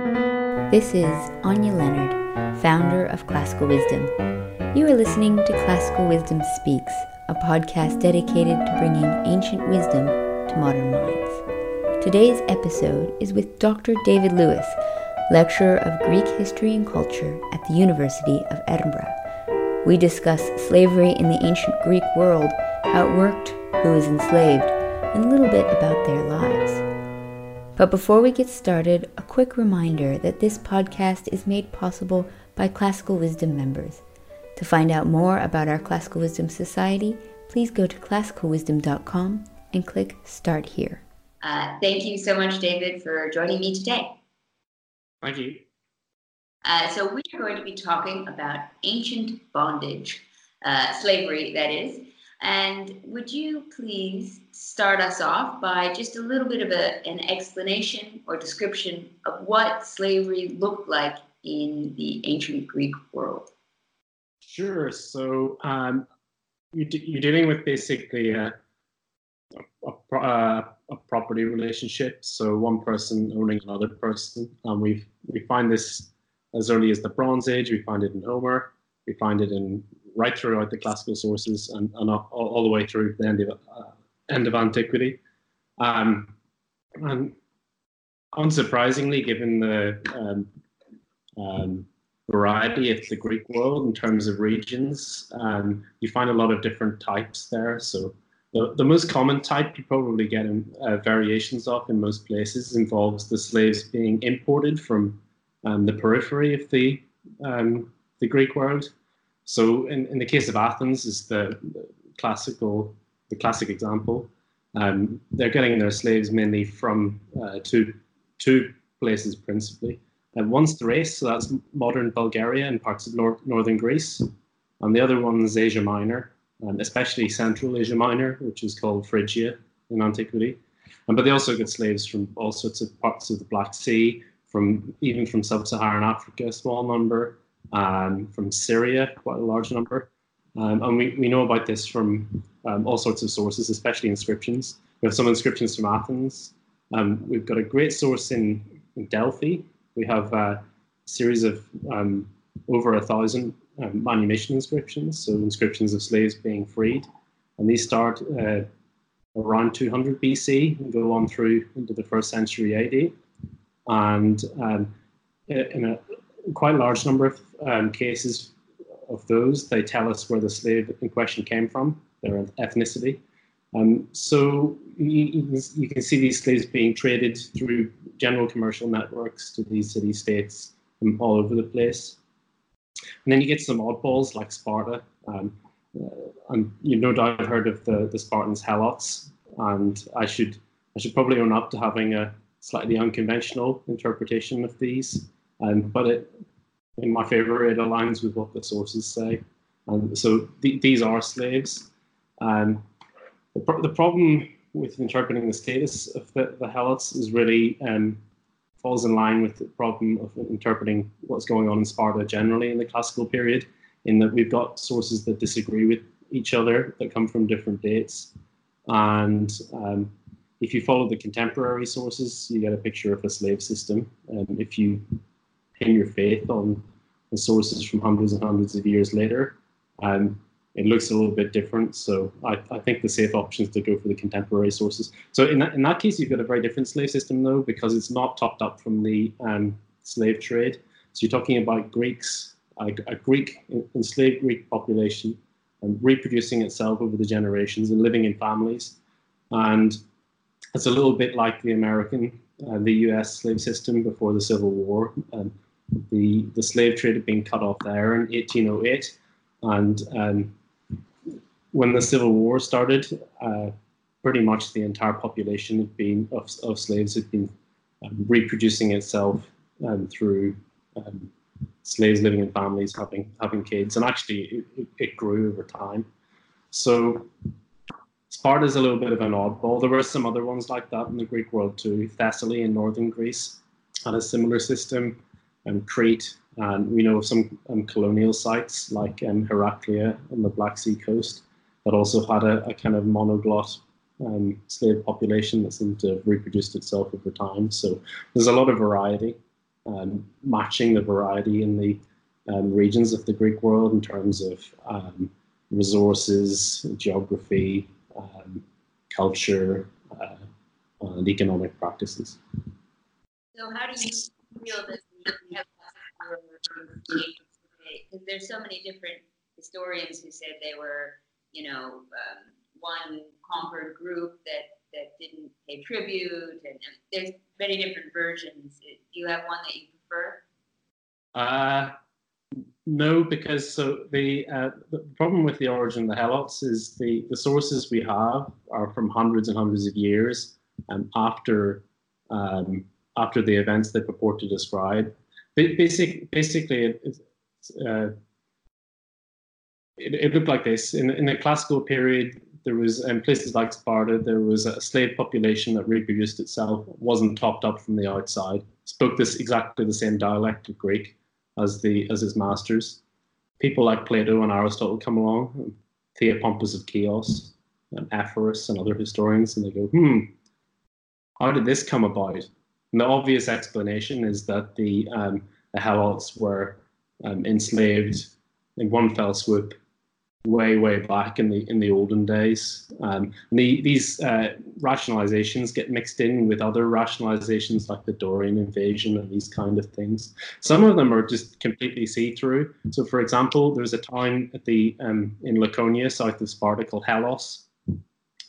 This is Anya Leonard, founder of Classical Wisdom. You are listening to Classical Wisdom Speaks, a podcast dedicated to bringing ancient wisdom to modern minds. Today's episode is with Dr. David Lewis, lecturer of Greek history and culture at the University of Edinburgh. We discuss slavery in the ancient Greek world, how it worked, who was enslaved, and a little bit about their lives. But before we get started, a quick reminder that this podcast is made possible by Classical Wisdom members. To find out more about our Classical Wisdom Society, please go to classicalwisdom.com and click Start Here. Uh, thank you so much, David, for joining me today. Thank you. Uh, so, we are going to be talking about ancient bondage, uh, slavery, that is. And would you please start us off by just a little bit of a, an explanation or description of what slavery looked like in the ancient Greek world? Sure. So um, you, are dealing with basically a, a, a, a, property relationship. So one person owning another person, and we we find this as early as the Bronze Age. We find it in Homer. We find it in right throughout the classical sources and, and all, all, the way through the end of, uh, end of antiquity. Um, and unsurprisingly, given the um, um, variety of the Greek world in terms of regions, um, you find a lot of different types there. So the, the most common type you probably get in, uh, variations of in most places involves the slaves being imported from um, the periphery of the um, the Greek world so in, in the case of Athens is the, classical, the classic example. Um, they're getting their slaves mainly from uh, two, two places principally. Uh, one's Thrace, so that's modern Bulgaria and parts of nor- northern Greece. And the other one's Asia Minor, and especially Central Asia Minor, which is called Phrygia in antiquity. Um, but they also get slaves from all sorts of parts of the Black Sea, from even from sub-Saharan Africa, a small number, um, from Syria, quite a large number. Um, and we, we know about this from um, all sorts of sources, especially inscriptions. We have some inscriptions from Athens. Um, we've got a great source in, in Delphi. We have a series of um, over a thousand um, manumission inscriptions, so inscriptions of slaves being freed. And these start uh, around 200 BC and go on through into the first century AD. And in a quite large number of um, cases of those, they tell us where the slave in question came from, their ethnicity. Um, so you, can see these slaves being traded through general commercial networks to these city states um, all over the place. And then you get some oddballs like Sparta. Um, uh, and you no doubt heard of the, the Spartans Helots. And I should I should probably own up to having a slightly unconventional interpretation of these. Um, but it, in my favor, it aligns with what the sources say. And so th- these are slaves. Um, the, the, problem with interpreting the status of the, the Helots is really um, falls in line with the problem of interpreting what's going on in Sparta generally in the classical period, in that we've got sources that disagree with each other that come from different dates. And um, if you follow the contemporary sources, you get a picture of a slave system. And if you pin your faith on the sources from hundreds and hundreds of years later. Um, it looks a little bit different. So I, I think the safe option is to go for the contemporary sources. So in that, in that case, you've got a very different slave system though, because it's not topped up from the um, slave trade. So you're talking about Greeks, a, a Greek enslaved Greek population, and reproducing itself over the generations and living in families. And it's a little bit like the American, uh, the U.S. slave system before the Civil War. Um, the, the slave trade had been cut off there in 1808. And um, when the Civil War started, uh, pretty much the entire population had been of, of slaves had been um, reproducing itself um, through um, slaves living in families, having having kids, and actually it, it grew over time. So Sparta is a little bit of an oddball. There were some other ones like that in the Greek world too. Thessaly in northern Greece had a similar system um, Crete, and we know of some um, colonial sites like um, Heraclea on the Black Sea coast that also had a, a kind of monoglot um, slave population that seemed to have reproduced itself over time. So there's a lot of variety. um, matching the variety in the um, regions of the Greek world in terms of um, resources, geography, um, culture, uh, and economic practices. So, how do you feel that because there's so many different historians who said they were, you know, um, one conquered group that that didn't pay tribute, and, there's many different versions. Do you have one that you prefer? Uh, no, because so the uh, the problem with the origin of the Helots is the the sources we have are from hundreds and hundreds of years um, after um, after the events they purport to describe. Basic, basically, it, uh, it, it, looked like this. In, in the classical period, there was in places like Sparta, there was a slave population that reproduced itself, wasn't topped up from the outside, spoke this exactly the same dialect of Greek as the as his masters. People like Plato and Aristotle come along, Theopompus of Chios, and Ephorus and other historians, and they go, hmm, how did this come about? And the obvious explanation is that the, um, the Helots were um, enslaved in one fell swoop way way back in the in the olden days. Um, the, these uh, rationalizations get mixed in with other rationalizations like the Dorian invasion and these kind of things. Some of them are just completely see through. So, for example, there's a town at the um, in Laconia, south of Sparta, called Helos.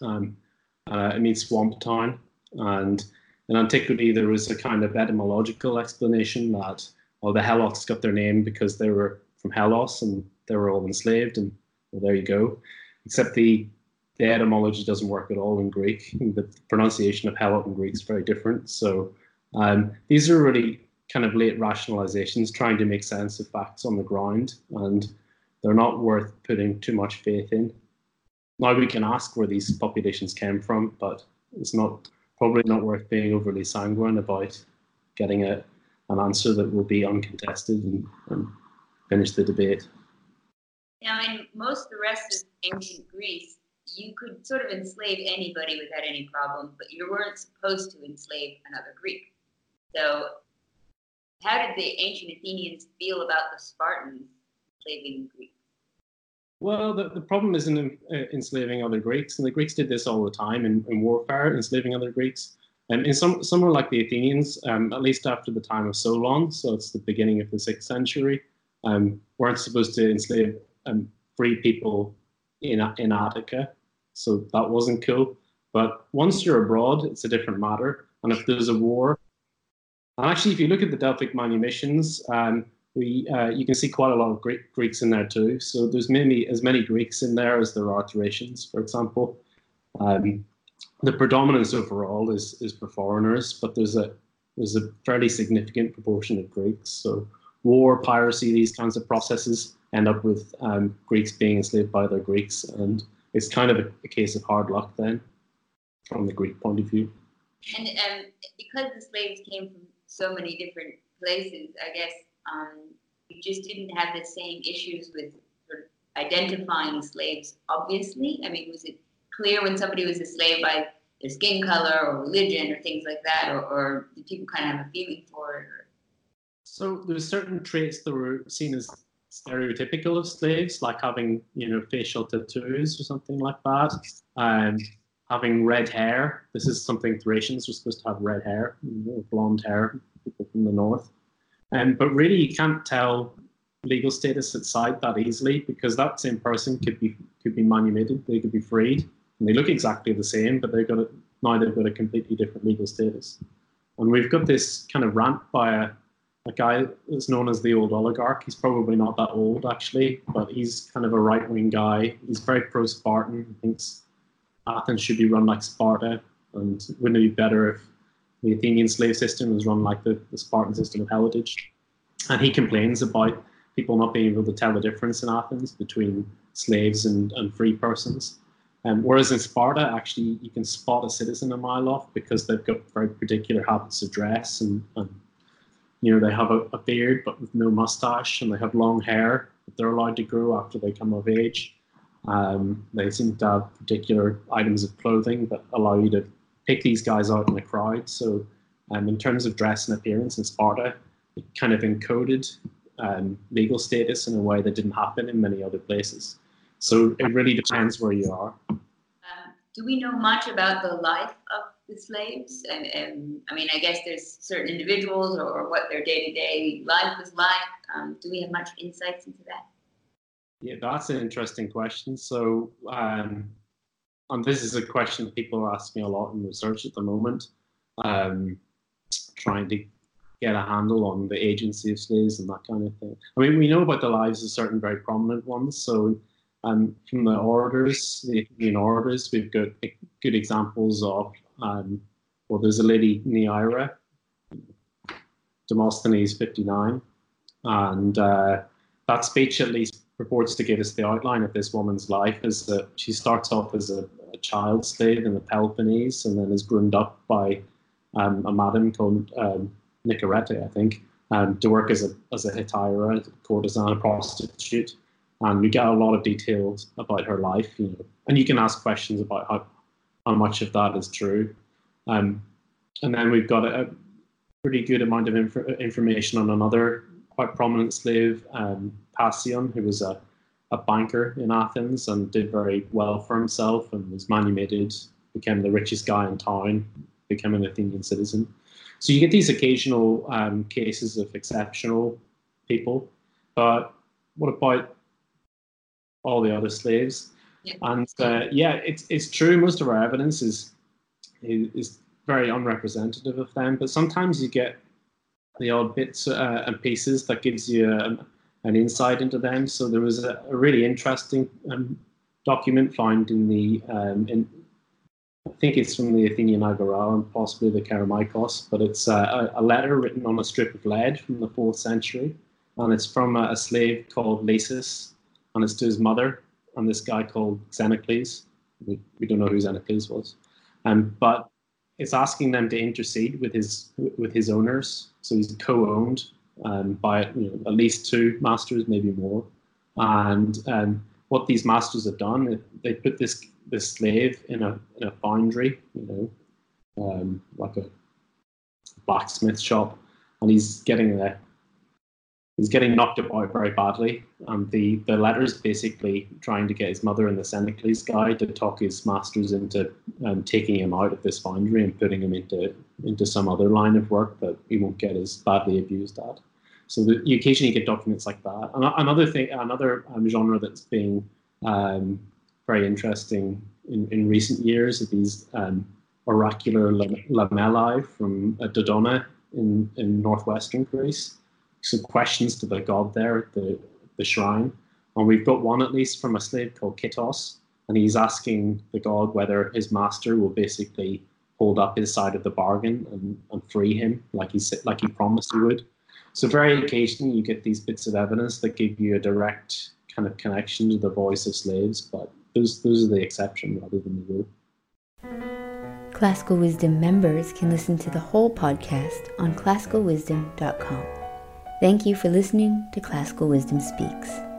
Um, uh, it means swamp town, and in antiquity there was a kind of etymological explanation that well, the Helots got their name because they were from Helos and they were all enslaved and well, there you go. Except the the etymology doesn't work at all in Greek. The pronunciation of Helot in Greek is very different. So um, these are really kind of late rationalizations, trying to make sense of facts on the ground, and they're not worth putting too much faith in. Now we can ask where these populations came from, but it's not probably not worth being overly sanguine about getting a, an answer that will be uncontested and, and finish the debate. Now, in most of the rest of ancient Greece, you could sort of enslave anybody without any problem, but you weren't supposed to enslave another Greek. So, how did the ancient Athenians feel about the Spartans enslaving Greeks? Well, the, the problem isn't uh, enslaving other Greeks, and the Greeks did this all the time in, in warfare, enslaving other Greeks. And in some somewhere like the Athenians, um, at least after the time of Solon, so it's the beginning of the sixth century, um, weren't supposed to enslave um, free people in in Attica, so that wasn't cool. But once you're abroad, it's a different matter. And if there's a war, and actually, if you look at the Delphic manumissions, um, we uh, you can see quite a lot of Greek, Greeks in there too. So there's many as many Greeks in there as there are Thracians, for example. Um, the predominance overall is is for foreigners, but there's a there's a fairly significant proportion of Greeks. So war, piracy, these kinds of processes end up with um, Greeks being enslaved by other Greeks, and it's kind of a, a, case of hard luck then, from the Greek point of view. And um, because the slaves came from so many different places, I guess um, you just didn't have the same issues with identifying slaves. Obviously, I mean, was it clear when somebody was a slave by their skin color or religion or things like that, or, or did people kind of have a feeling for it? Or? So were certain traits that were seen as stereotypical of slaves, like having you know facial tattoos or something like that. Um, having red hair. This is something Thracians were supposed to have red hair, blonde hair, people from the north. Um, but really, you can't tell legal status at sight that easily because that same person could be could be manumitted. They could be freed, and they look exactly the same, but they've got a, now they've got a completely different legal status. And we've got this kind of rant by a a guy that's known as the old oligarch. He's probably not that old actually, but he's kind of a right wing guy. He's very pro Spartan. He thinks Athens should be run like Sparta, and wouldn't it be better if the Athenian slave system was run like the, the Spartan system of Helotage? And he complains about people not being able to tell the difference in Athens between slaves and, and free persons. Um, whereas in Sparta, actually, you can spot a citizen a mile off because they've got very particular habits of dress and, and you know, they have a, a, beard but with no mustache, and they have long hair that they're allowed to grow after they come of age. Um, they seem to have particular items of clothing that allow you to pick these guys out in a crowd. So, um, in terms of dress and appearance in Sparta, it kind of encoded um, legal status in a way that didn't happen in many other places. So it really depends where you are. Um, do we know much about the life of the slaves? And, and I mean, I guess there's certain individuals or, or what their day to day life was like. Um, do we have much insights into that? Yeah, that's an interesting question. So, um, and this is a question people ask me a lot in research at the moment, um, trying to get a handle on the agency of slaves and that kind of thing. I mean, we know about the lives of certain very prominent ones. So, um, from the orders, the Athenian orders, we've got good examples of, um, well, there's a lady, Neaira, Demosthenes 59, and uh, that speech at least purports to give us the outline of this woman's life is that she starts off as a, a child slave in the Peloponnese and then is groomed up by um, a madam called um, Nicarete, I think, um, to work as a, as a hetaira, courtesan, a prostitute. And we get a lot of details about her life, you know, and you can ask questions about how, how much of that is true. Um, and then we've got a, a pretty good amount of inf- information on another quite prominent slave, um, Pasion, who was a, a banker in Athens and did very well for himself and was manumitted, became the richest guy in town, became an Athenian citizen. So you get these occasional um, cases of exceptional people, but what about all the other slaves? Yeah. And uh, yeah, it's it's true. Most of our evidence is is very unrepresentative of them, but sometimes you get the odd bits uh, and pieces that gives you um, an insight into them. So there was a, a really interesting um, document found in the um, in, I think it's from the Athenian Agora and possibly the Kerameikos, but it's uh, a, a, letter written on a strip of lead from the fourth century, and it's from a, a slave called Lesis, and it's to his mother and this guy called Xenocles. We, we don't know who Xenocles was, um, but it's asking them to intercede with his with his owners. So he's co-owned um, by you know, at least two masters, maybe more. And um, what these masters have done, they put this this slave in a in a foundry, you know, um, like a blacksmith shop, and he's getting the he's getting knocked about very badly. And the, the letter's basically trying to get his mother and the Xenocles guy to talk his masters into um, taking him out of this foundry and putting him into into some other line of work that he won't get as badly abused at. So the, you occasionally get documents like that. Another thing, another um, genre that's being um, very interesting in, in recent years are these um, oracular lamellae from uh, Dodona in, in northwestern Greece some questions to the god there at the, the shrine. And we've got one at least from a slave called Kitos, and he's asking the god whether his master will basically hold up his side of the bargain and, and free him like he like he promised he would. So very occasionally you get these bits of evidence that give you a direct kind of connection to the voice of slaves, but those those are the exception rather than the rule. Classical Wisdom members can listen to the whole podcast on classicalwisdom.com. Thank you for listening to Classical Wisdom Speaks.